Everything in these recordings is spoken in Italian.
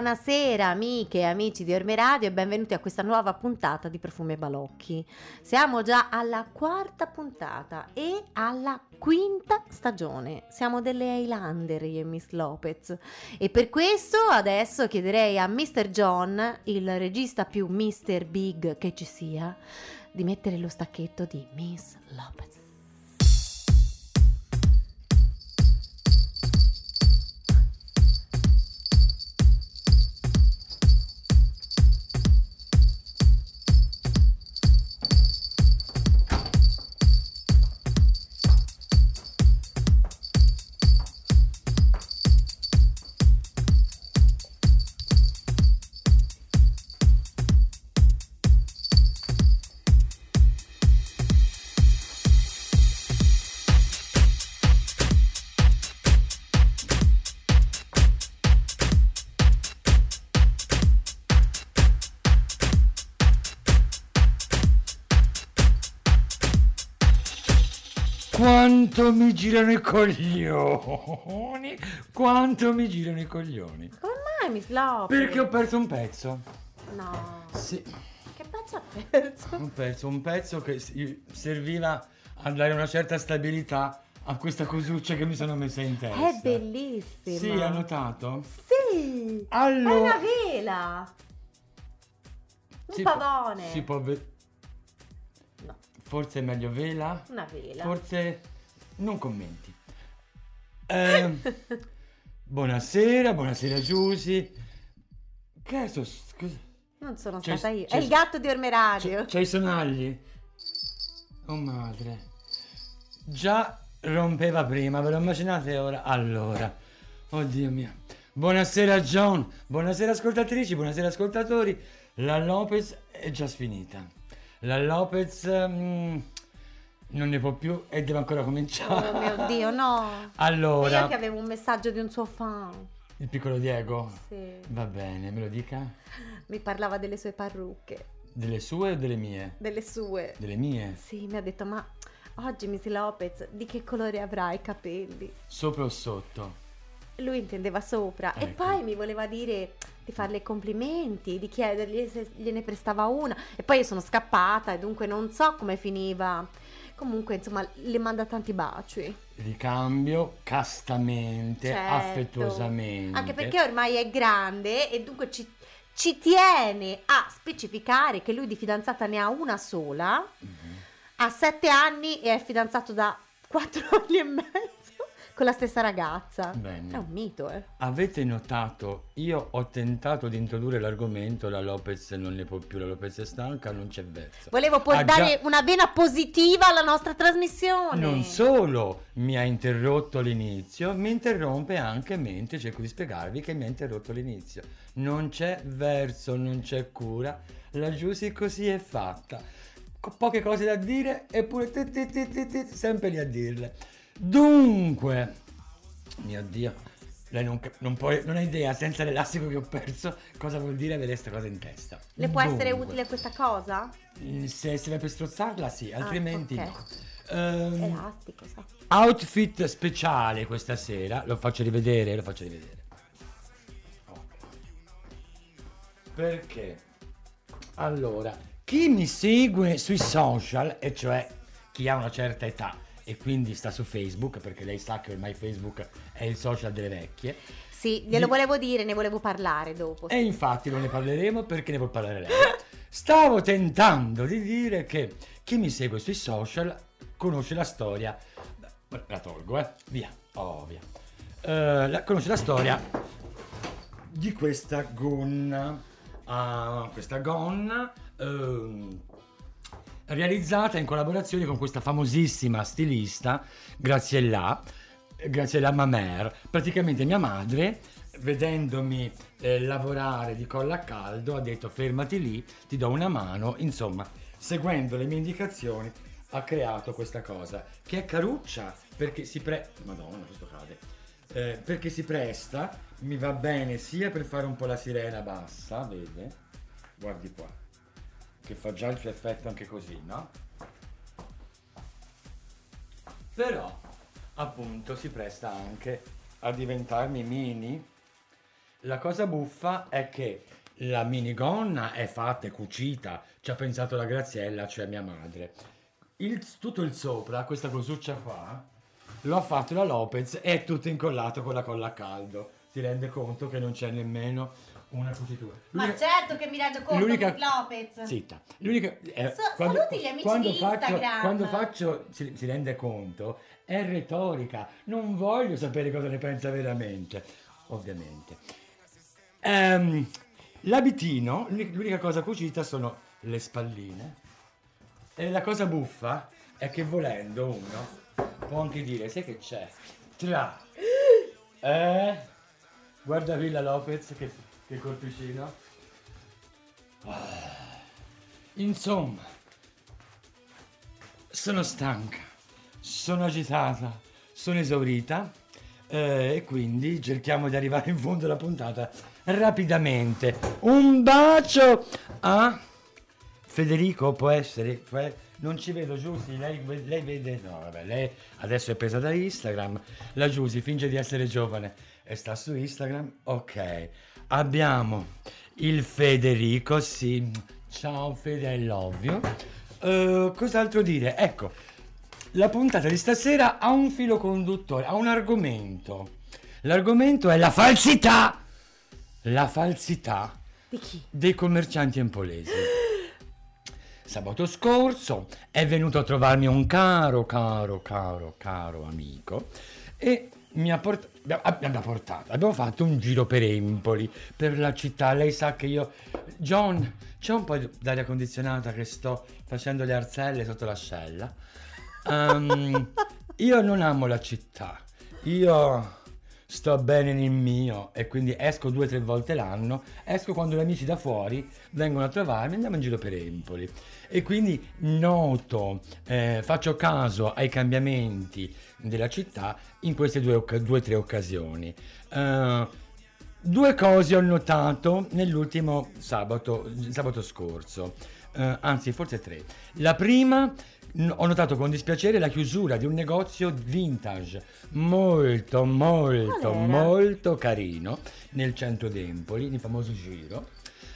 Buonasera amiche e amici di Orme Radio e benvenuti a questa nuova puntata di Profumi e Balocchi. Siamo già alla quarta puntata e alla quinta stagione. Siamo delle Highlander io e Miss Lopez e per questo adesso chiederei a Mr. John, il regista più Mr. Big che ci sia, di mettere lo stacchetto di Miss Lopez. Mi girano i coglioni! Quanto mi girano i coglioni! Come mai Miss Lopez? Perché ho perso un pezzo. No, Sì, che pezzo ha perso? ho perso un pezzo che serviva a dare una certa stabilità a questa cosuccia che mi sono messa in testa. È bellissima. Sì, hai notato? Sì. È Allora, una vela. Un si può- pavone. si può ve- No, Forse è meglio vela? una vela. Forse non commenti. Eh, buonasera, buonasera Giusy. Che è sto- scusa? Non sono C'è- stata io. È il gatto di Orme C'è, i sonagli? Oh madre. Già rompeva prima, ve lo immaginate ora? Allora. Oddio mio. Buonasera John, buonasera ascoltatrici, buonasera ascoltatori. La Lopez è già sfinita. La Lopez mm, non ne può più e deve ancora cominciare. Oh mio Dio, no. E Allora, io che avevo un messaggio di un suo fan. il piccolo Diego. Sì. Va bene, me lo dica. Mi parlava delle sue parrucche. Delle sue o delle mie? Delle sue. Delle mie? Sì, mi ha detto, ma oggi Miss Lopez, di che colore avrà i capelli? Sopra o sotto? Lui intendeva sopra e Ecco. poi mi voleva dire di farle complimenti, di chiedergli se gliene prestava una e poi io sono scappata e dunque non so come finiva. Comunque, insomma, le manda tanti baci. Ricambio castamente, Certo. affettuosamente. Anche perché ormai è grande e dunque ci, ci tiene a specificare che lui di fidanzata ne ha una sola, Mhm. ha sette anni e è fidanzato da quattro anni e mezzo con la stessa ragazza. Bene. È un mito, eh. Avete notato, io ho tentato di introdurre l'argomento, la Lopez non ne può più, la Lopez è stanca, non c'è verso. Volevo Ha dare già- una vena positiva alla nostra trasmissione. Non solo mi ha interrotto l'inizio, mi interrompe anche mentre cerco di spiegarvi che mi ha interrotto l'inizio. Non c'è verso, non c'è cura, la Giusy così è fatta. Poche cose da dire eppure sempre lì a dirle. Dunque, mio Dio, lei non, non, può- non ha idea, senza l'elastico che ho perso, cosa vuol dire avere questa cosa in testa. Le può essere Dunque, utile questa cosa? mm, Se serve per strozzarla, sì, altrimenti ok. no. Ehm, Elastico, sa. Outfit speciale questa sera, lo faccio rivedere, lo faccio rivedere. Perché? Allora, chi mi segue sui social, e cioè chi ha una certa età e quindi sta su Facebook, perché lei sa che ormai Facebook è il social delle vecchie. Sì, glielo Di- volevo dire, ne volevo parlare dopo. E infatti non ne parleremo perché ne vuol parlare lei. Stavo tentando di dire che chi mi segue sui social conosce la storia. La tolgo, eh. Via. Oh, via. La- conosce la storia di questa gonna. Ah, questa gonna ehm, realizzata in collaborazione con questa famosissima stilista Graziella, Graziella Mamer. Praticamente mia madre, vedendomi eh, lavorare di colla a caldo, ha detto fermati lì, ti do una mano, insomma, seguendo le mie indicazioni ha creato questa cosa che è caruccia perché si pre... Madonna, questo cade. Eh, perché si presta, mi va bene sia per fare un po' la sirena bassa, vede? Guardi qua, che fa già il suo effetto anche così, no? Però, appunto, si presta anche a diventarmi mini. La cosa buffa è che la minigonna è fatta e cucita, ci ha pensato la Graziella, cioè mia madre. Il- tutto il sopra, questa cosuccia qua, lo ha fatto la Lopez e è tutto incollato con la colla a caldo. Si rende conto che non c'è nemmeno una cucitura. Ma certo che mi rendo conto, L'unica- Lopez. Zitta. L'unica, eh, Sa- saluti gli amici quando di faccio, Instagram. Quando faccio, si, si rende conto, è retorica. Non voglio sapere cosa ne pensa veramente, ovviamente. Ehm, l'abitino, l'unica, l'unica cosa cucita sono le spalline. E la cosa buffa è che volendo uno può anche dire, sai che c'è? Tra... Eh? Guarda Villa Lopez che, che corpicino. Insomma, sono stanca, sono agitata, sono esaurita eh, e quindi cerchiamo di arrivare in fondo alla puntata rapidamente. Un bacio a Federico, può essere, non ci vedo Giusy, lei, lei vede, no vabbè, lei adesso è presa da Instagram, la Giusy finge di essere giovane e sta su Instagram, ok. Abbiamo il Federico, sì, ciao Fede, I love you. Eh, cos'altro dire? Ecco, la puntata di stasera ha un filo conduttore, ha un argomento. L'argomento è la falsità, la falsità Di chi? dei commercianti empolesi. Sabato scorso è venuto a trovarmi un caro, caro, caro, caro amico e mi ha portato, abbiamo portato, abbiamo fatto un giro per Empoli, per la città. Lei sa che io, John, c'è un po' d'aria condizionata che sto facendo le arzelle sotto l'ascella. Ehm, io non amo la città, io sto bene nel mio e quindi esco due o tre volte l'anno, esco quando gli amici da fuori vengono a trovarmi, andiamo in giro per Empoli e quindi noto, eh, faccio caso ai cambiamenti della città in queste due o tre occasioni. Eh, Due cose ho notato nell'ultimo sabato, sabato scorso, Eh, anzi forse tre. La prima, ho notato con dispiacere la chiusura di un negozio vintage molto, molto, molto carino nel centro d'Empoli, nel famoso giro.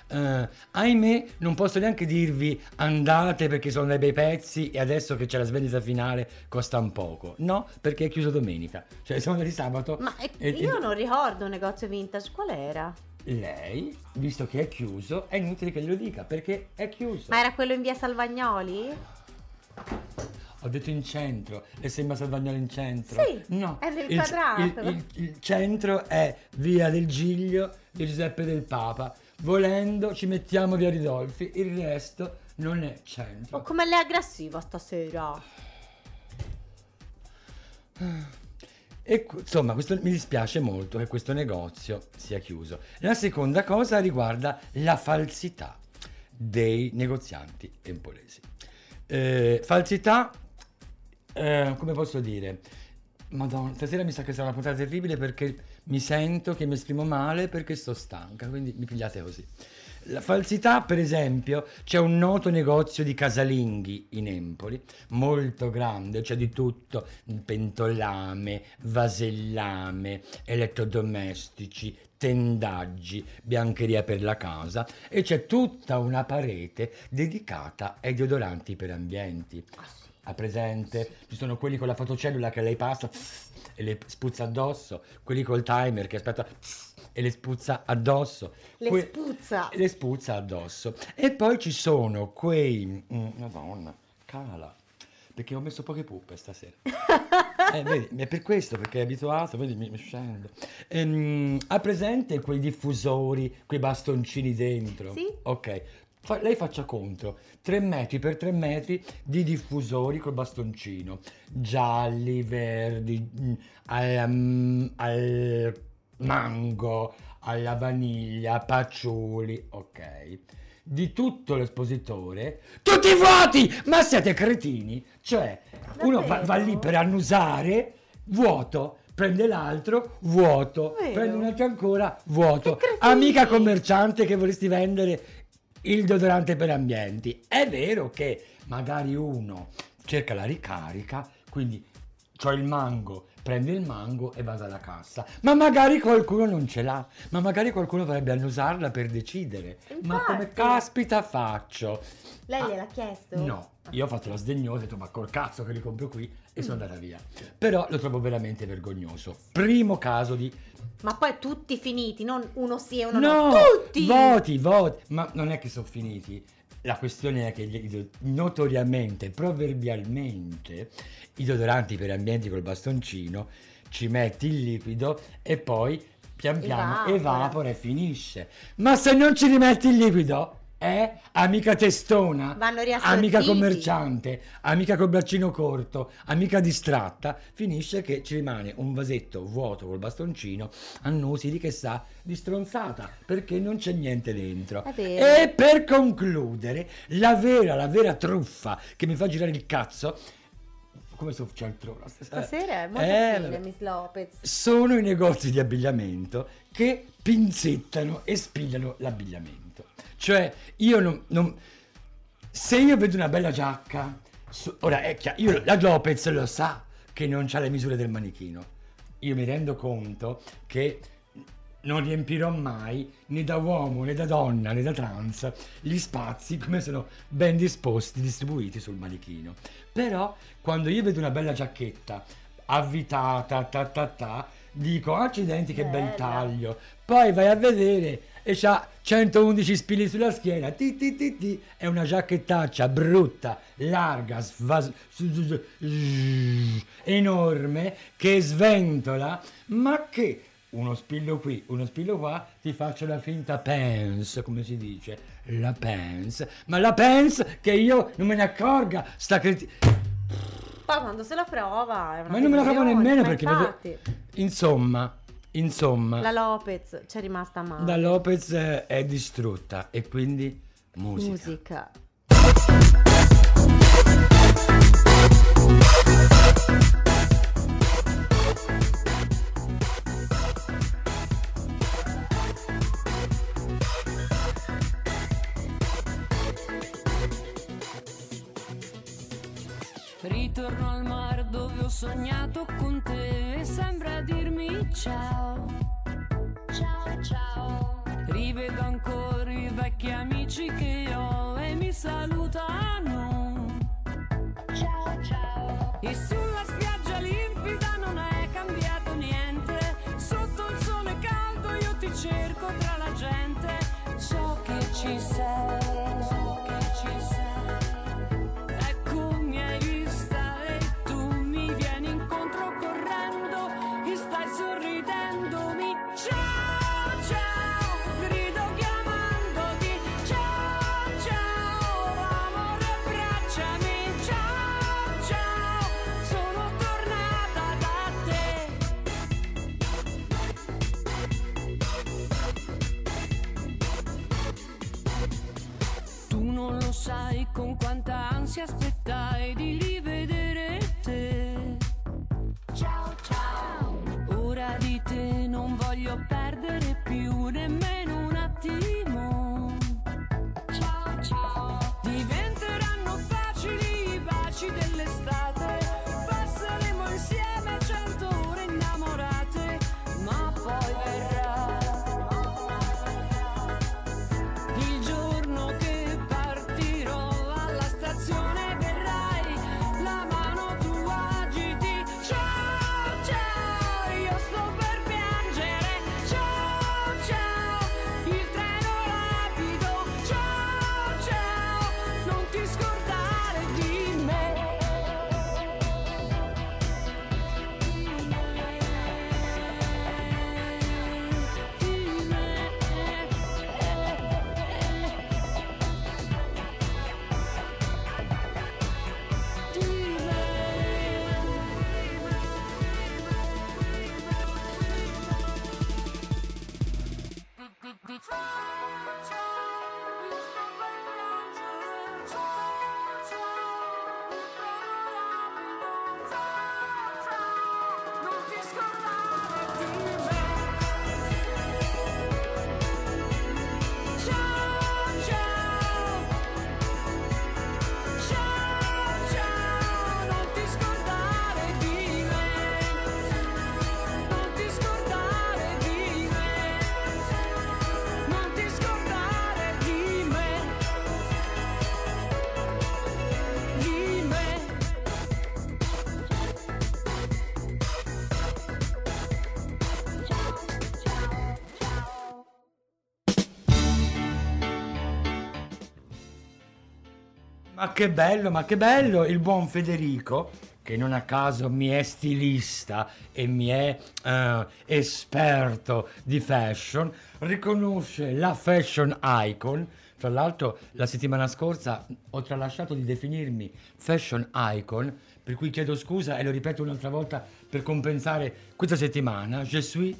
Eh, ahimè, non posso neanche dirvi andate perché sono dei bei pezzi e adesso che c'è la svendita finale costa un poco. No, perché è chiuso domenica. Cioè, siamo andati sabato. Ma e- io non ricordo un negozio vintage, qual era? lei, visto che è chiuso, è inutile che glielo dica perché è chiuso. Ma era quello in via Salvagnoli? Ho detto in centro, le sembra Salvagnolo in centro? Sì, no. è nel il, quadrato. Il, il- il centro è via del Giglio di Giuseppe del Papa. Volendo ci mettiamo via Ridolfi, il resto non è centro. Oh, come lei è aggressiva stasera. E insomma, questo, mi dispiace molto che questo negozio sia chiuso. La seconda cosa riguarda la falsità dei negozianti empolesi. Eh, falsità, eh, come posso dire? Madonna, stasera mi sa che sarà una puntata terribile perché mi sento che mi esprimo male perché sto stanca, quindi mi pigliate così. La falsità, per esempio, c'è un noto negozio di casalinghi in Empoli, molto grande, c'è di tutto, pentolame, vasellame, elettrodomestici, tendaggi, biancheria per la casa e c'è tutta una parete dedicata ai deodoranti per ambienti. Sì. Ha presente? Ci sono quelli con la fotocellula che lei passa e le spuzza addosso, quelli col timer che aspetta e le spuzza addosso. Le Que- spuzza. le spuzza addosso. E poi ci sono quei... mm, Madonna, cala. Perché ho messo poche puppe stasera. eh, vedi, è per questo, perché è abituato, vedi, mi, mi scende. Ehm, ha presente quei diffusori, quei bastoncini dentro? Sì. Ok. Fa- lei faccia conto, 3 metri per 3 metri di diffusori col bastoncino, gialli, verdi, mm, al, mm, al mango, alla vaniglia, paciuli, ok. Di tutto l'espositore, tutti vuoti! Ma siete cretini? Cioè, uno va, va lì per annusare, vuoto, prende l'altro, vuoto, Vero. prende un altro ancora, vuoto. Amica commerciante che vorresti vendere il deodorante per ambienti. È vero che magari uno cerca la ricarica, quindi c'ho il mango, prende il mango e vado alla cassa. Ma magari qualcuno non ce l'ha, ma magari qualcuno vorrebbe annusarla per decidere. Ma come Infatti. caspita faccio? Lei Ah, gliel'ha chiesto? No, io ho fatto la sdegnosa, ho detto ma col cazzo che li compro qui e sono Mm. andata via. Però lo trovo veramente vergognoso. Primo caso di Ma poi tutti finiti, non uno sì e uno No, no. Tutti! voti, voti, ma non è che sono finiti. La questione è che notoriamente, proverbialmente, i deodoranti per ambienti col bastoncino ci metti il liquido e poi pian piano Evapora. evapora e finisce. Ma se non ci rimetti il liquido, eh, amica testona, amica commerciante, amica col braccino corto, amica distratta, finisce che ci rimane un vasetto vuoto col bastoncino, annusi di che sa, di stronzata, perché non c'è niente dentro. E per concludere, la vera, la vera truffa che mi fa girare il cazzo, come sto cialtrona Stasera è molto Eh, fine. Miss Lopez. sono i negozi di abbigliamento che pinzettano e spigliano l'abbigliamento. Cioè, io non, non- se io vedo una bella giacca, su- ora è chiaro, io, la Lopez lo sa che non ha le misure del manichino. Io mi rendo conto che non riempirò mai né da uomo né da donna né da trans gli spazi come sono ben disposti, distribuiti sul manichino. Però quando io vedo una bella giacchetta avvitata, ta ta ta, dico accidenti che bel taglio. Poi vai a vedere e c'ha 111 spilli sulla schiena, ti ti ti ti, è una giacchettaccia brutta, larga, svas- enorme, che sventola, ma che uno spillo qui, uno spillo qua, ti faccio la finta pants, come si dice, la pants, ma la pants che io non me ne accorga, sta creti- Poi quando se la prova è una ma non me la provo nemmeno perché vedo- insomma, insomma, la Lopez c'è rimasta male. da Lopez è distrutta e quindi musica. Musica. Ritorno al mare dove ho sognato con te e sembra dirmi. Ciao, i vecchi amici che ho e mi salutano. cry. Ma che bello, ma che bello il buon Federico, che non a caso mi è stilista e mi è eh, esperto di fashion, riconosce la fashion icon. Tra l'altro la settimana scorsa ho tralasciato di definirmi fashion icon, per cui chiedo scusa e lo ripeto un'altra volta per compensare questa settimana. Je suis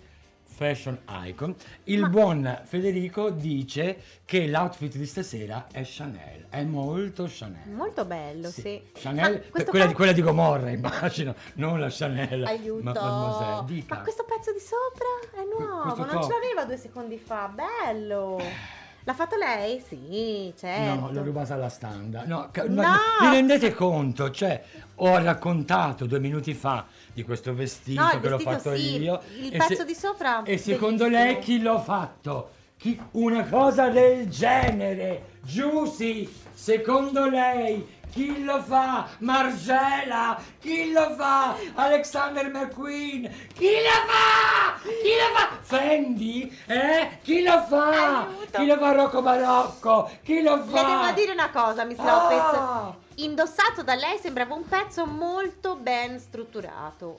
fashion icon. Il buon Federico dice che l'outfit di stasera è Chanel, è molto Chanel. Molto bello, sì. Chanel, Ma questo quella, pe- di, quella di Gomorra, immagino, non la Chanel. Aiuto. Ma. Ma questo pezzo di sopra è nuovo, non top. ce l'aveva due secondi fa, bello. L'ha fatto lei? Sì, certo. No, l'ho rubata alla standa. No, No! ma vi rendete conto? Cioè, ho raccontato due minuti fa di questo vestito No, che l'ho fatto sì, io. il pezzo di sopra, E secondo bellissimo. lei chi l'ho fatto? Chi- una cosa del genere, Giusy, secondo lei chi lo fa? Margela, chi lo fa? Alexander McQueen, chi lo fa? Chi lo fa? Fendi? Eh? Chi lo fa? Aiuto. Chi lo fa Rocco Barocco? Chi lo fa? Le devo dire una cosa, Miss Ah! Lopez. Indossato da lei sembrava un pezzo molto ben strutturato.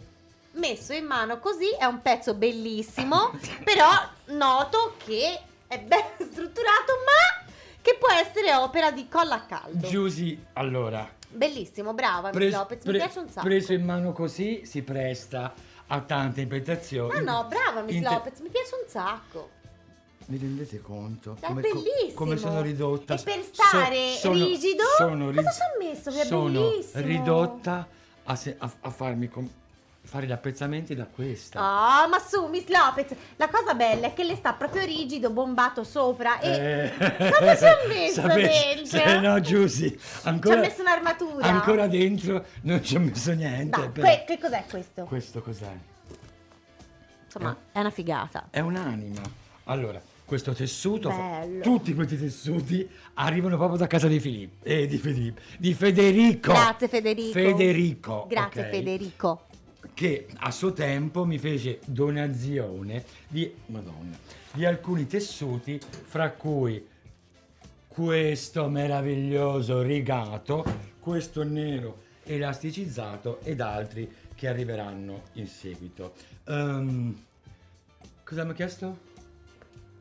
Messo in mano così è un pezzo bellissimo, però noto che è ben strutturato, ma che può essere opera di colla a caldo. Giusy, allora, Bellissimo, brava Miss pres- Lopez, mi pre- piace un sacco. preso in mano così si presta a tante interpretazioni. No, no, brava Miss Inter- Lopez, mi piace un sacco. Mi rendete conto? È co- bellissimo. come sono ridotta? E per So- stare sono- rigido, sono cosa ri- ci messo che è sono bellissimo? ridotta a, se- a- a farmi com- fare gli apprezzamenti da questa. Ah, ma su, Miss Lopez, la cosa bella è che le sta proprio rigido, bombato sopra e... Eh, Cosa ci ha messo dentro? se no, Giusy, ancora, messo un'armatura? Ancora dentro non ci ho messo niente. Dai, però- que- che cos'è questo? Questo cos'è? Insomma, è una figata. È un'anima. Allora, questo tessuto, Bello. tutti questi tessuti arrivano proprio da casa di Filippo, eh, di Filippo, di Federico. Grazie Federico. Federico. Grazie ok? Federico. Che a suo tempo mi fece donazione di, Madonna, di alcuni tessuti, fra cui questo meraviglioso rigato, questo nero elasticizzato ed altri che arriveranno in seguito. Ehm, cosa mi ha chiesto?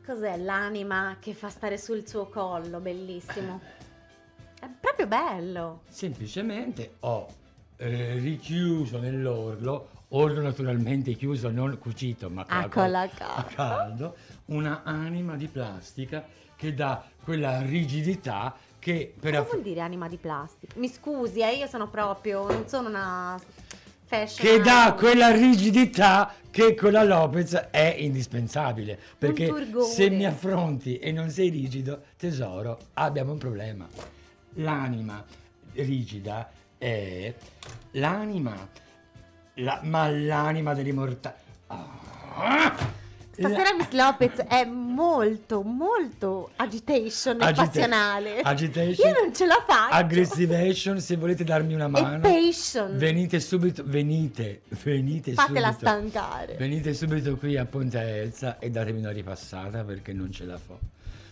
Cos'è l'anima che fa stare sul suo collo? Bellissimo. È proprio bello. Semplicemente ho eh, richiuso nell'orlo, orlo naturalmente chiuso, non cucito, ma Ah, a- con la a caldo. caldo, una anima di plastica che dà quella rigidità che per Cosa aff- vuol dire anima di plastica? Mi scusi, eh, io sono proprio, non sono una fashion. che dà quella rigidità che con la Lopez è indispensabile. Perché se mi affronti e non sei rigido, tesoro, abbiamo un problema. L'anima rigida è l'anima, la- ma l'anima dell'immortale. Ah! Stasera Miss Lopez è molto, molto agitation e Agita- passionale. agitation, Io non ce la faccio. Aggressivation, se volete darmi una E mano. passion. Venite subito, venite, venite Fatela subito. stancare. Venite subito qui a Ponte Elsa e datemi una ripassata perché non ce la fo.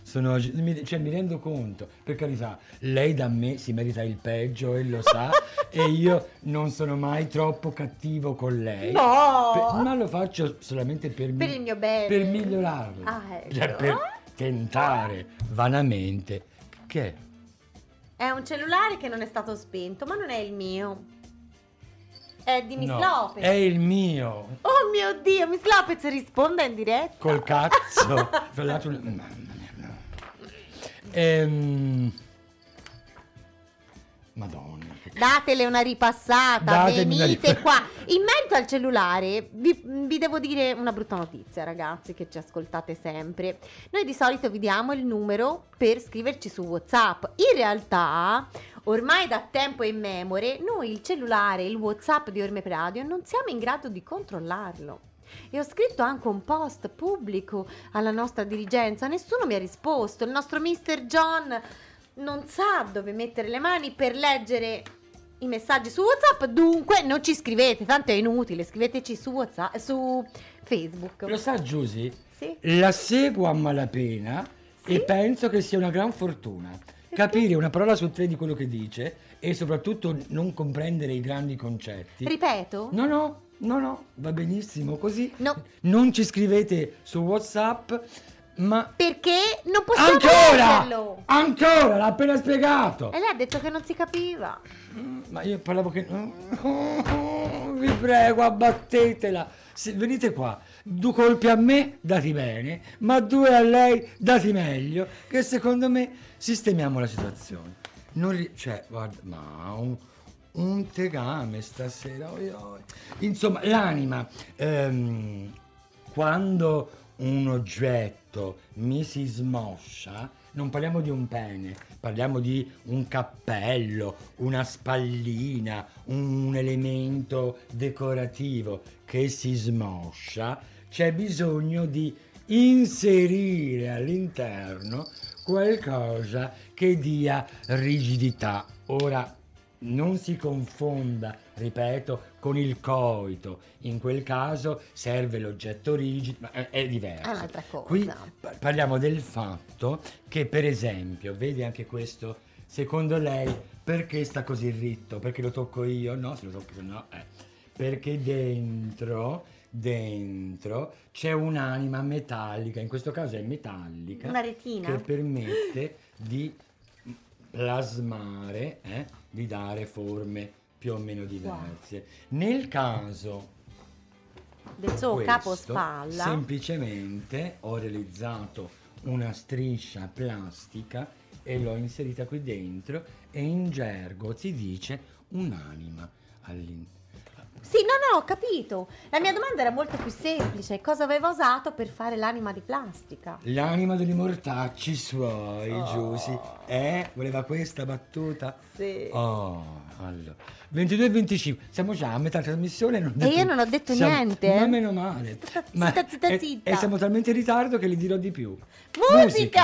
Sono, mi, cioè, mi rendo conto, per carità, lei da me si merita il peggio e lo sa, e io non sono mai troppo cattivo con lei. No! Per- ma lo faccio solamente per, mi- Per il mio bene. Per migliorarlo. Ah, ecco. Cioè, per tentare vanamente. Che? è? Un cellulare che non è stato spento, ma non è il mio. È di Miss No, Lopez. È il mio. Oh mio Dio, Miss Lopez risponda in diretta. Col cazzo. Mamma. Ehm, Madonna. Datele una ripassata, Datemi una venite ripa- qua. In merito al cellulare, vi, vi devo dire una brutta notizia, ragazzi, che ci ascoltate sempre. Noi di solito vi diamo il numero per scriverci su WhatsApp. In realtà, ormai da tempo in memoria, noi il cellulare, il WhatsApp di Orme Radio non siamo in grado di controllarlo. E ho scritto anche un post pubblico alla nostra dirigenza, nessuno mi ha risposto. Il nostro Mr. John non sa dove mettere le mani per leggere i messaggi su WhatsApp, dunque non ci scrivete, tanto è inutile, scriveteci su WhatsApp, su Facebook. Lo sa Giusy? Sì, La seguo a malapena Sì? e penso che sia una gran fortuna. capire una parola su tre di quello che dice e soprattutto non comprendere i grandi concetti. Ripeto? No, no, no, no, va benissimo così. No. Non ci scrivete su WhatsApp, ma Perché non possiamo ancora! leggerlo. Ancora, l'ha appena spiegato. E lei ha detto che non si capiva. Ma io parlavo che... Vi prego, abbattetela. Se- venite qua, due colpi a me dati bene, ma due a lei dati meglio, che secondo me sistemiamo la situazione. Non ri- cioè, guarda, ma un, un tegame stasera. oi, oi. Insomma, l'anima, ehm, quando un oggetto mi si smoscia, non parliamo di un pene, parliamo di un cappello, una spallina, un elemento decorativo che si smoscia, c'è bisogno di inserire all'interno qualcosa che dia rigidità. Ora non si confonda, ripeto, con il coito. In quel caso serve l'oggetto rigido, ma è, è diverso. È un'altra cosa. Qui pa- parliamo del fatto che, per esempio, vedi anche questo, secondo lei, perché sta così ritto? Perché lo tocco io? No, se lo tocco io no. eh. Perché dentro, dentro c'è un'anima metallica, in questo caso è metallica, Una retina? che permette di plasmare, eh, di dare forme più o meno diverse. Nel caso Del suo questo, capo spalla. Semplicemente ho realizzato una striscia plastica e l'ho inserita qui dentro e in gergo si dice un'anima all'interno. Sì, no, no, ho capito. La mia domanda era molto più semplice. Cosa aveva usato per fare l'anima di plastica? L'anima degli mortacci suoi, Oh. Eh? Voleva questa battuta? Sì. Oh, allora. 22 e 25. Siamo già a metà trasmissione. Non E io non ho detto siamo- niente, eh. Ma meno male. Zitta, zitta, zitta, e- siamo talmente in ritardo che le dirò di più. Musica!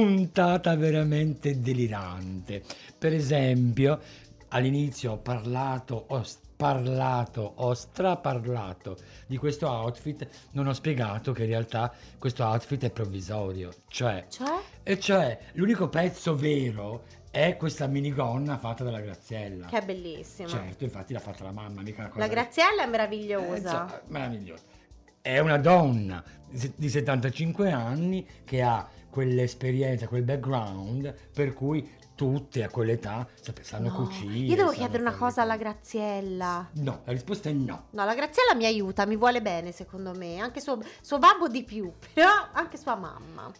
Puntata veramente delirante. Per esempio, all'inizio ho parlato, ho parlato, ho straparlato di questo outfit, non ho spiegato che in realtà questo outfit è provvisorio, cioè, Cioè? e cioè l'unico pezzo vero è questa minigonna fatta dalla Graziella. Che è bellissima. Certo, infatti l'ha fatta la mamma, mica una cosa La Graziella è eh, meravigliosa. insomma, meraviglioso. È una donna di 75 anni che ha quell'esperienza, quel background per cui tutte a quell'età sanno No, cucire. Io devo chiedere una cosa alla. Graziella. No, la risposta è no. No, la Graziella mi aiuta, mi vuole bene secondo me. Anche suo, suo babbo di più, però anche sua mamma.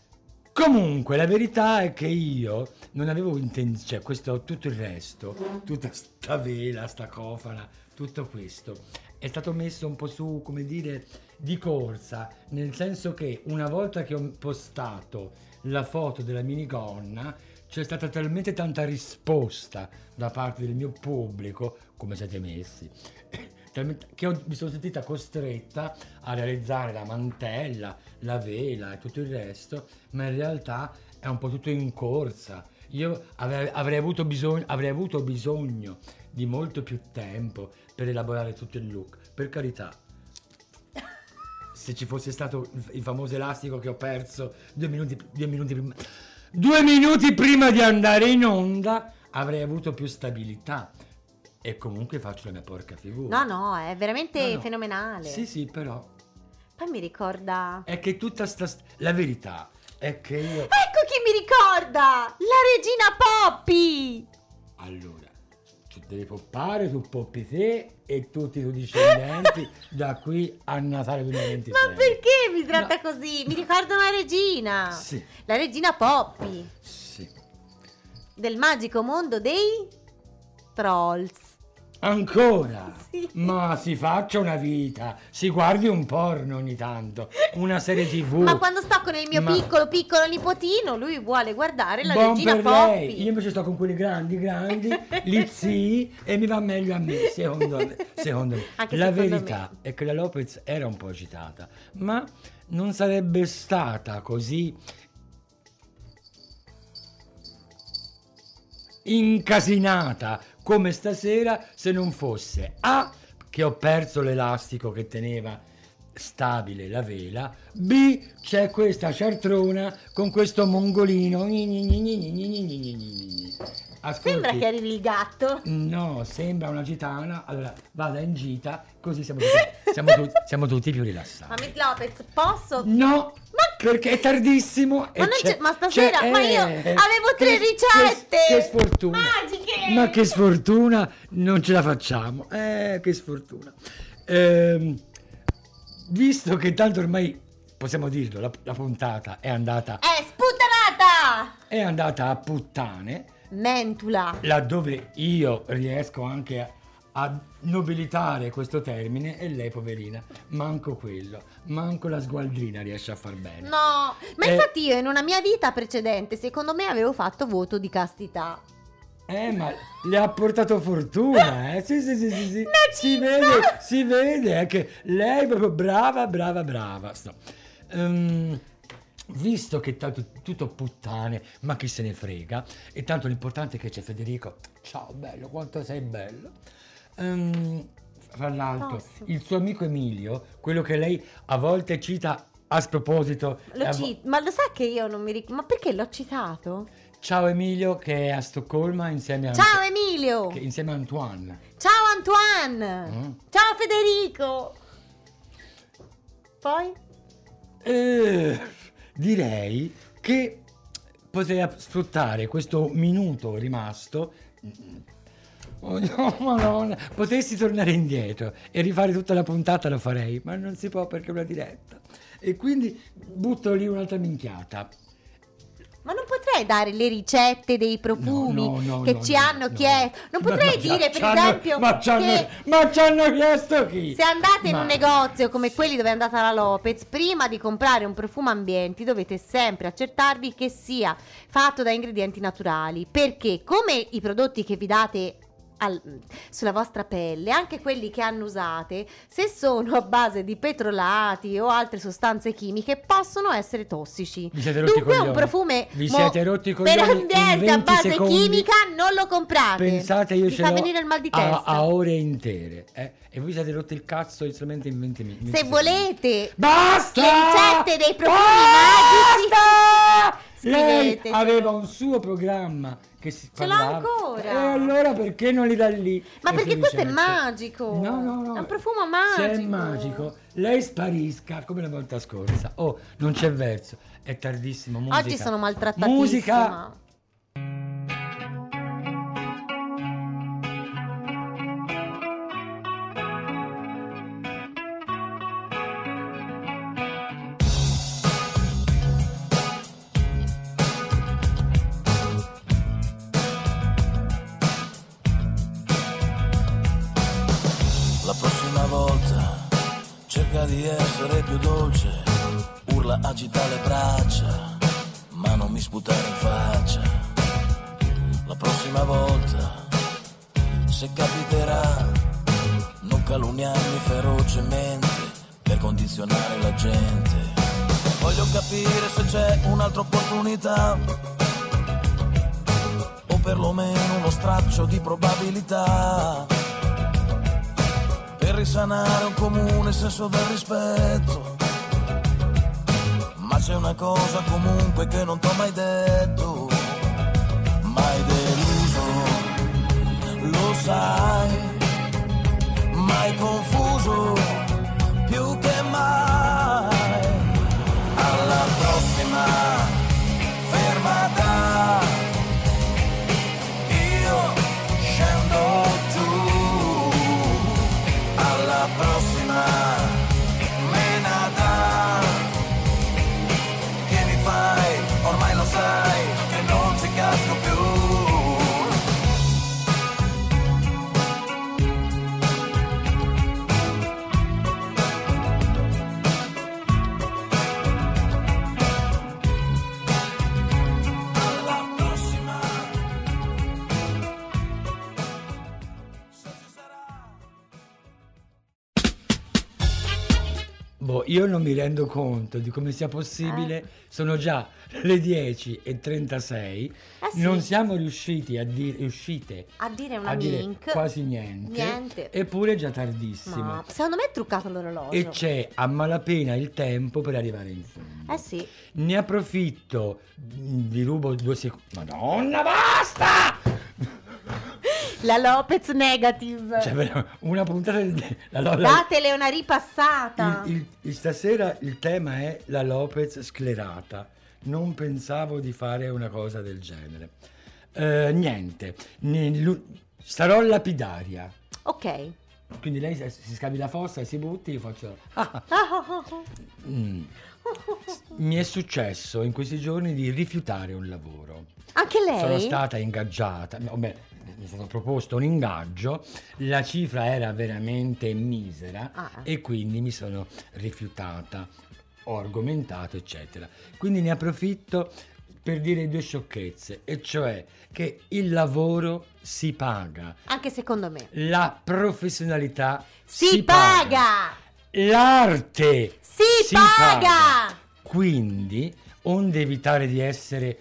Comunque, la verità è che io non avevo intenzione, cioè questo, tutto il resto, tutta sta vela, sta cofana, tutto questo è stato messo un po' su, come dire, di corsa, nel senso che una volta che ho postato la foto della minigonna, c'è stata talmente tanta risposta da parte del mio pubblico, come siete messi, che ho- mi sono sentita costretta a realizzare la mantella, la vela e tutto il resto, ma in realtà è un po' tutto in corsa. Io avrei, avrei avuto bisogno, avrei avuto bisogno di molto più tempo per elaborare tutto il look, per carità. Se ci fosse stato il, famoso elastico che ho perso due minuti, due minuti prima, due minuti prima di andare in onda, avrei avuto più stabilità. E comunque faccio la mia porca figura. No, no, è veramente No, no. fenomenale. Sì, sì, però Poi mi ricorda. è che tutta sta... La verità è che io... Ecco chi mi ricorda! La regina Poppy! Allora, devi poppare tu poppi te e tutti i tuoi discendenti da qui a Natale 2026. Ma perché mi tratta No. così? Mi ricorda una regina. Sì, La regina Poppy sì. del magico mondo dei trolls. Ancora? Sì. Ma si faccia una vita, si guardi un porno ogni tanto, una serie tv. Ma quando sto con il mio Ma- piccolo piccolo nipotino, lui vuole guardare la Buon regina per Poppy. lei. Io invece sto con quelli grandi, grandi, li zii e mi va meglio a me, secondo me. Secondo me. La secondo verità è che la Lopez era un po' agitata, ma non sarebbe stata così incasinata come stasera se non fosse A che ho perso l'elastico che teneva stabile la vela, B c'è questa ciartrona con questo mongolino. Ascolti, sembra che arrivi il gatto. No, sembra una gitana. Allora, vada in gita, così siamo tutti, siamo tu, siamo tutti più rilassati. Ma Miss Lopez, posso? No! Ma perché è tardissimo. Ma, ma stasera, ma io eh, avevo tre che, ricette. Che, che, sfortuna. Magiche. Ma che sfortuna, non ce la facciamo. Eh, che sfortuna. Ehm, visto che tanto ormai, possiamo dirlo, la, la puntata è andata... È sputtanata! È andata a puttane. Mentula. laddove io riesco anche a, a nobilitare questo termine e lei poverina, manco quello, manco la sgualdrina riesce a far bene. No, ma Eh. infatti io in una mia vita precedente, secondo me avevo fatto voto di castità. Eh, ma le ha portato fortuna, eh? Sì, sì, sì, sì, sì. Si vede, si vede, è che lei è proprio brava, brava, brava. Sto. Ehm, visto che tanto tutto puttane, ma chi se ne frega, e tanto l'importante è che c'è Federico. Ciao, bello, quanto sei bello. Ehm, fra l'altro, il suo amico Emilio, quello che lei a volte cita a sproposito. Lo vo- ci- Ma lo sa che io non mi ricordo. Ma perché l'ho citato? Ciao Emilio, che è a Stoccolma insieme a, Ciao Emilio! che- insieme a Antoine. Ciao Antoine! Mm. Ciao Federico! Poi? Eh, direi che potrei sfruttare questo minuto rimasto. Oh no, madonna, potessi tornare indietro e rifare tutta la puntata lo farei, ma non si può perché è una diretta. E quindi butto lì un'altra minchiata. Ma non potrei dare le ricette dei profumi No, no, no, che ci no, hanno no. chiesto? Non potrei dire, per esempio, ma ci hanno, chiesto chi? se andate in Ma- un negozio come quelli dove è andata la Lopez, prima di comprare un profumo ambienti dovete sempre accertarvi che sia fatto da ingredienti naturali. Perché come i prodotti che vi date al- sulla vostra pelle, anche quelli che hanno usate, se sono a base di petrolati o altre sostanze chimiche, possono essere tossici. Vi siete rotti Dunque un profumo Vi mo- siete rotti per ambiente a 20 base secondi. chimica non lo comprate. Pensate io Vi ce fa venire il mal di a, testa. a ore intere eh? e voi siete rotti il cazzo solamente in 20 minuti. Se volete Basta! le ricette dei profumi Basta! magici, Lei aveva un suo programma che si Ce l'ho ancora. E allora perché non li dà lì? Ma perché questo è felicemente. magico. No, no, no. È un profumo Se magico. è magico, lei sparisca come la volta scorsa. Oh, non c'è verso. È tardissimo. Musica. Oggi sono maltrattatissima. Musica. Gente. Voglio capire se c'è un'altra opportunità. O perlomeno uno straccio di probabilità. Per risanare un comune senso del rispetto. Ma c'è una cosa comunque che non t'ho mai detto, mai deluso, lo sai, mai confuso, io non mi rendo conto di come sia possibile. Sono già le 10 e 36. Eh sì. Non siamo riusciti a dire, riuscite A dire una a dire link. quasi niente. Niente. Eppure è già tardissimo. Ma secondo me è truccato l'orologio. E c'è a malapena il tempo per arrivare in fondo. Eh sì. Ne approfitto, vi rubo due secondi. Madonna, basta! La Lopez negative. Cioè, una puntata di... La, la- Datele una ripassata. il, il- il- stasera il tema è la Lopez sclerata. Non pensavo di fare una cosa del genere. Eh, niente, sarò lapidaria. Ok. Quindi lei si scavi la fossa e si butti, io faccio... mm. Mi è successo in questi giorni di rifiutare un lavoro. Anche lei? Sono stata ingaggiata, beh, è stato proposto un ingaggio, la cifra era veramente misera Ah. e quindi mi sono rifiutata, ho argomentato, eccetera. Quindi ne approfitto per dire due sciocchezze, e cioè che il lavoro si paga, Anche secondo me. la professionalità Si, paga! l'arte Si, paga! quindi, onde evitare di essere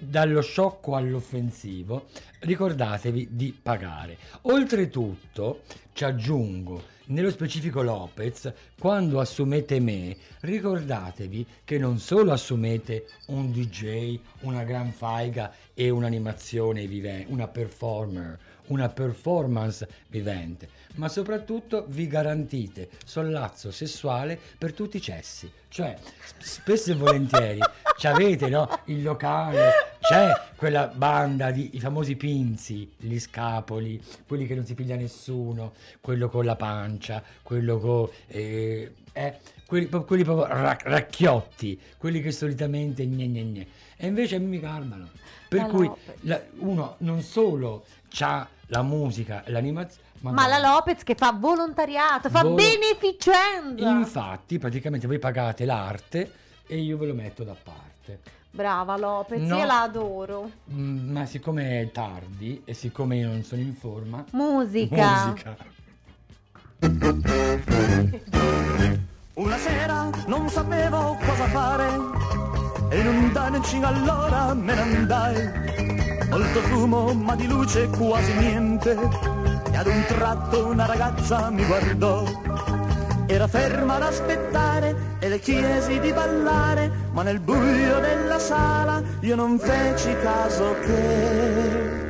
dallo sciocco all'offensivo, ricordatevi di pagare. Oltretutto, ci aggiungo, nello specifico Lopez, quando assumete me, ricordatevi che non solo assumete un DJ, una gran faiga e un'animazione vivente, una performer, una performance vivente, ma soprattutto vi garantite sollazzo sessuale per tutti i cessi. Cioè, spesso e volentieri ci avete no, il locale, c'è quella banda di i famosi pinzi, gli scapoli, quelli che non si piglia nessuno, quello con la pancia, quello con... eh, eh, quelli, quelli proprio ra- racchiotti, quelli che solitamente gne gne gne. E invece mi calmano. Per La cui la- uno non solo ha la musica e l'animazione, ma, Ma la Lopez che fa volontariato, fa Volo- beneficenza. Infatti, praticamente voi pagate l'arte e io ve lo metto da parte. Brava Lopez, No. io la adoro. Mm, Ma siccome è tardi e siccome io non sono in forma, Musica. musica. Una sera non sapevo cosa fare e in un dancing allora me ne andai. Molto fumo ma di luce quasi niente e ad un tratto una ragazza mi guardò. Era ferma ad aspettare e le chiesi di ballare, ma nel buio della sala io non feci caso che...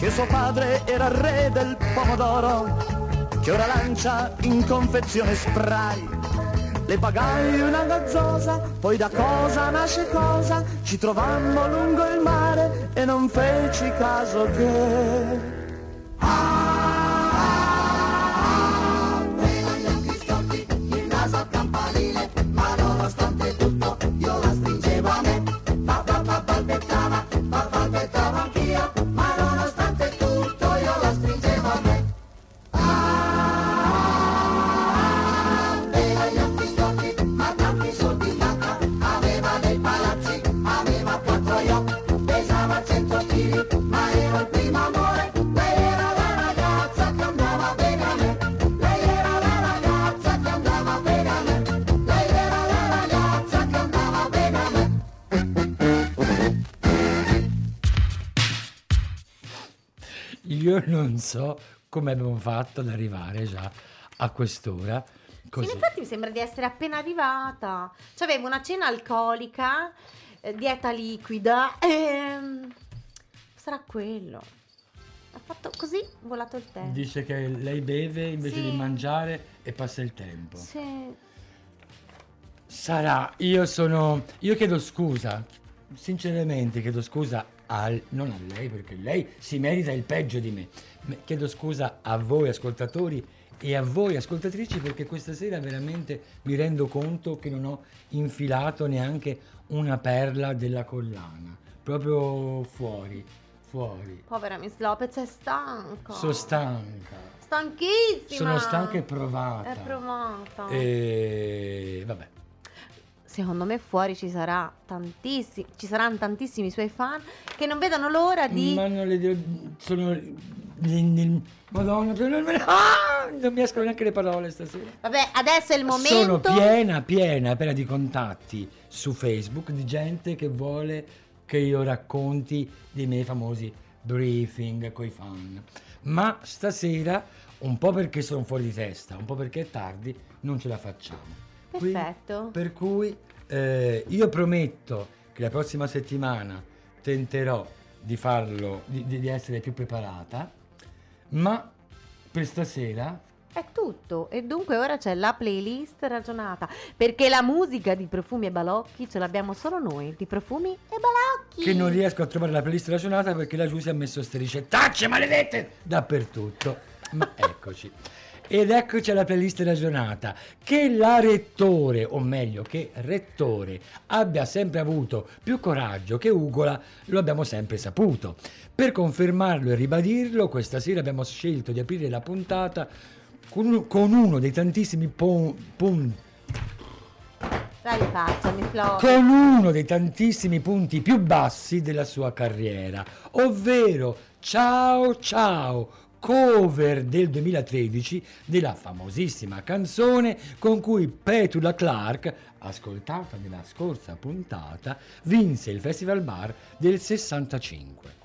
che suo padre era re del pomodoro, che ora lancia in confezione spray. Le pagai una gazzosa, poi da cosa nasce cosa, ci trovammo lungo il mare e non feci caso che... Io non so come abbiamo fatto ad arrivare già a quest'ora. Sì, Così. in effetti mi sembra di essere appena arrivata. Cioè, avevo una cena alcolica, eh, dieta liquida. ehm, sarà quello. Ha fatto così, volato il tempo. Dice che lei beve invece Sì. di mangiare e passa il tempo. Sì. Sarà, io sono. Io chiedo scusa, sinceramente chiedo scusa al, non a lei perché lei si merita il peggio di me. Chiedo scusa a voi ascoltatori e a voi ascoltatrici perché questa sera veramente mi rendo conto che non ho infilato neanche una perla della collana. Proprio fuori, fuori. Povera Miss Lopez è stanca. Sono stanca. Stanchissima. Sono stanca e provata. È provata. E vabbè. Secondo me fuori ci sarà tantissimi, ci saranno tantissimi suoi fan che non vedono l'ora di Ma non le devo- sono Madonna, ah, non mi escono neanche le parole stasera. Vabbè, adesso è il momento. Sono piena, piena, piena di contatti su Facebook di gente che vuole che io racconti dei miei famosi briefing con i fan. Ma stasera, un po' perché sono fuori di testa, un po' perché è tardi, non ce la facciamo. Perfetto. per cui eh, io prometto che la prossima settimana tenterò di farlo, di, di- essere più preparata, ma per stasera È tutto. E dunque ora c'è la playlist ragionata. Perché la musica di profumi e balocchi ce l'abbiamo solo noi. Di profumi e balocchi. che non riesco a trovare la playlist ragionata perché la Giusy ha messo ste ricettacce maledette dappertutto. Ma eccoci. Ed eccoci alla playlist ragionata. Che la rettore, o meglio che rettore, abbia sempre avuto più coraggio che Ugola, lo abbiamo sempre saputo. Per confermarlo e ribadirlo, questa sera abbiamo scelto di aprire la puntata con, con uno dei tantissimi pon- Lopez. con uno dei tantissimi punti più bassi della sua carriera, ovvero Ciao Ciao, cover del 2013 della famosissima canzone con cui Petula Clark, ascoltata nella scorsa puntata, vinse il Festival Bar del 65.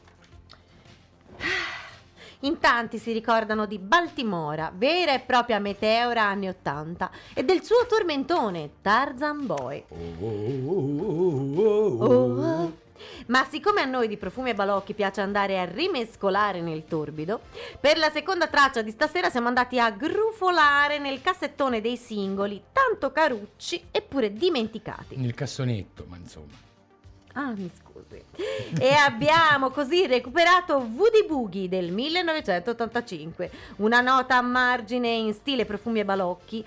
In tanti si ricordano di Baltimora, vera e propria meteora anni 80, e del suo tormentone, Tarzan Boy. Oh, oh, oh, oh, oh, Oh, Ma siccome a noi di Profumi e Balocchi piace andare a rimescolare nel torbido, per la seconda traccia di stasera siamo andati a grufolare nel cassettone dei singoli, tanto carucci eppure dimenticati. Nel cassonetto, ma insomma. Ah, mi scusi. E abbiamo così recuperato Woody Boogie del 1985, una nota a margine in stile profumi e balocchi.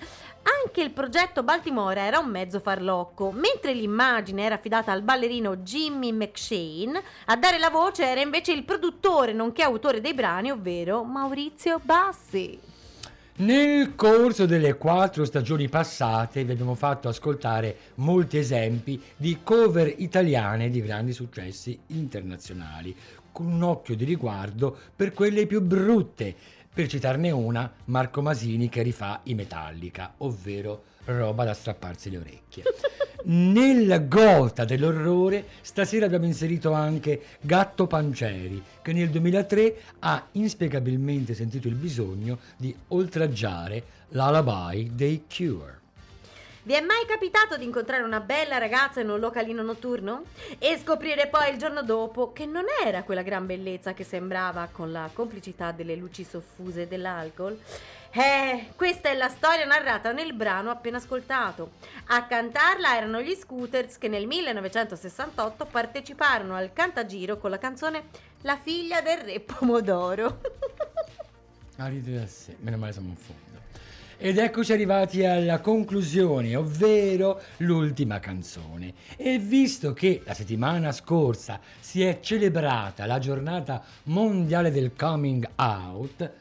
Anche il progetto Baltimora era un mezzo farlocco, mentre l'immagine era affidata al ballerino Jimmy McShane, a dare la voce era invece il produttore nonché autore dei brani, ovvero Maurizio Bassi. Nel corso delle quattro stagioni passate vi abbiamo fatto ascoltare molti esempi di cover italiane di grandi successi internazionali, con un occhio di riguardo per quelle più brutte. Per citarne una, Marco Masini che rifà i Metallica, ovvero roba da strapparsi le orecchie. Nella gota dell'orrore, stasera abbiamo inserito anche Gatto Panceri, che nel 2003 ha inspiegabilmente sentito il bisogno di oltraggiare l'alabai dei Cure. Vi è mai capitato di incontrare una bella ragazza in un localino notturno? E scoprire poi il giorno dopo che non era quella gran bellezza che sembrava con la complicità delle luci soffuse dell'alcol? Eh, questa è la storia narrata nel brano appena ascoltato. A cantarla erano gli Scooters che nel 1968 parteciparono al Cantagiro con la canzone La figlia del re Pomodoro. Ah, ride da sé, meno male siamo in fondo. Ed eccoci arrivati alla conclusione, ovvero l'ultima canzone. E visto che la settimana scorsa si è celebrata la giornata mondiale del coming out,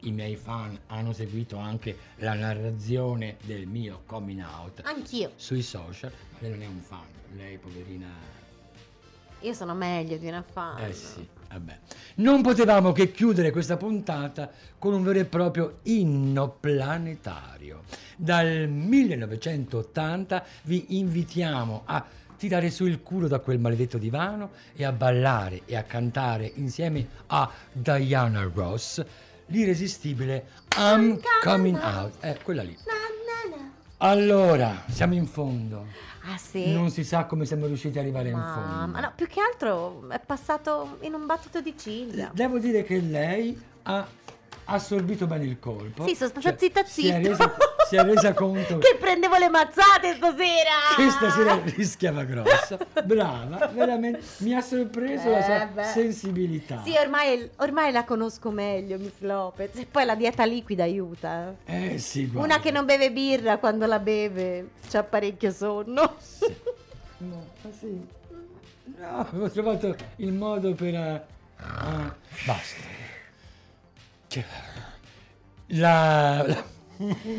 i miei fan hanno seguito anche la narrazione del mio coming out Anch'io. sui social, ma lei non è un fan, lei poverina Io sono meglio di una fan. eh sì, vabbè. Non potevamo che chiudere questa puntata con un vero e proprio inno planetario. Dal 1980 vi invitiamo a tirare su il culo da quel maledetto divano e a ballare e a cantare insieme a Diana Ross l'irresistibile I'm Coming Out. Eh, quella lì. Allora, siamo in fondo. Ah sì? Non si sa come siamo riusciti ad arrivare in Ma, fondo. ma no, più che altro è passato in un battito di ciglia. Devo dire che lei ha assorbito bene il colpo. Sì, sono stata zitta Si è, zitta. si è resa conto Che prendevo le mazzate stasera! che stasera rischiava grossa. Brava, veramente. Mi ha sorpreso la sua Eh, beh. sensibilità. Sì, ormai, ormai la conosco meglio, Miss Lopez. E poi la dieta liquida aiuta. Eh sì, guarda. Una che non beve birra quando la beve c'ha parecchio sonno. No, ma sì. No, ho trovato il modo per... eh, ah, basta. Che- La... la-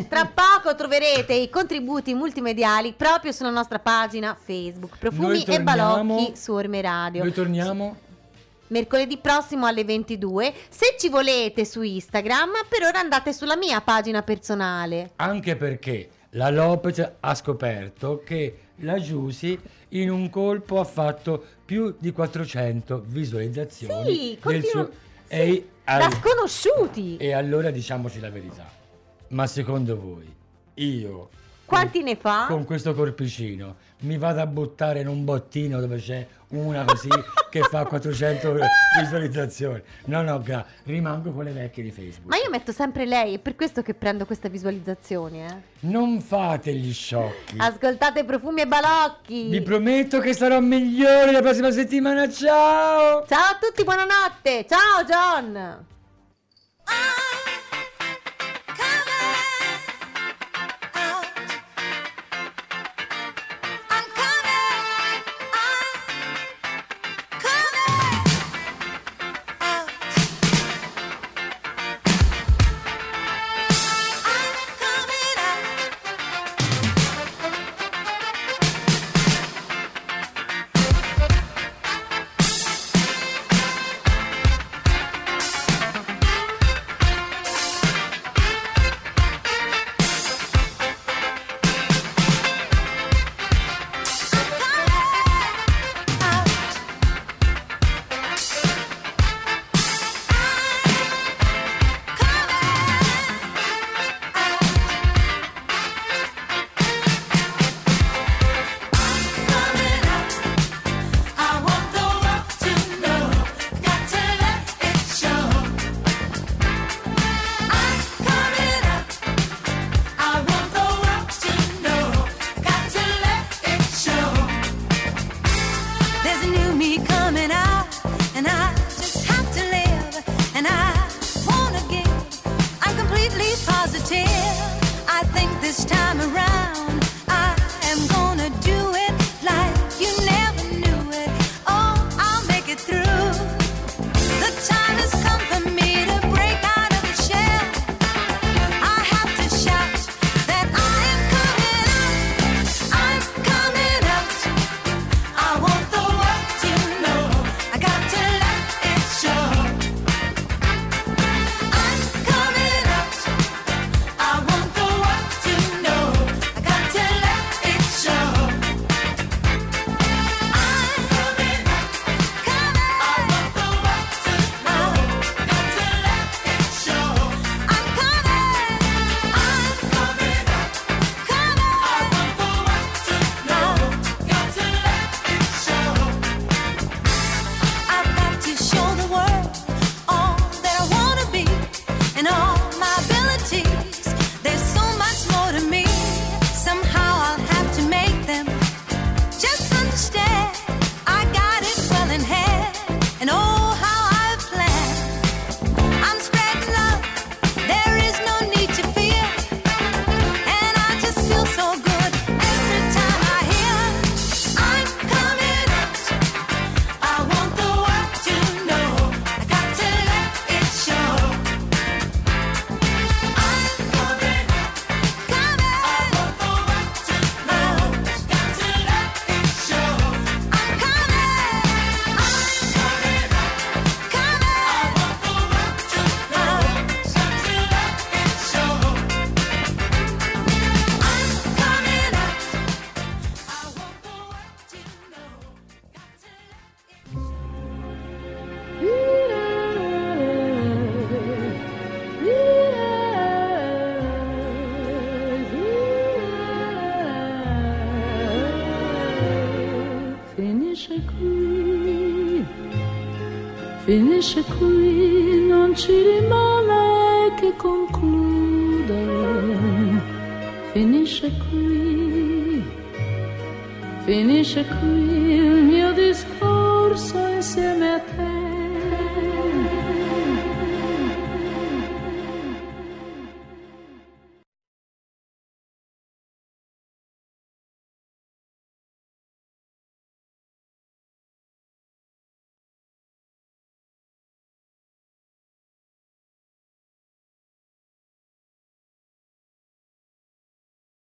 Tra poco troverete i contributi multimediali proprio sulla nostra pagina Facebook Profumi e Balocchi su Orme Radio. Noi torniamo... Mercoledì prossimo alle 22. Se ci volete su Instagram, per ora andate sulla mia pagina personale. Anche perché la Lopez ha scoperto che la Giusy in un colpo ha fatto più di 400 visualizzazioni Sì, del continua- suo... sì, E, Da sconosciuti. e allora diciamoci la verità. Ma secondo voi, io Quanti ne fa? con questo corpicino mi vado a buttare in un bottino dove c'è una così che fa 400 visualizzazioni? No, no, gra- rimango con le vecchie di Facebook. Ma io metto sempre lei, è per questo che prendo queste visualizzazioni, eh. Non fate gli sciocchi. Ascoltate profumi e balocchi. Vi prometto che sarò migliore la prossima settimana. Ciao! Ciao a tutti, buonanotte. Ciao John. I'm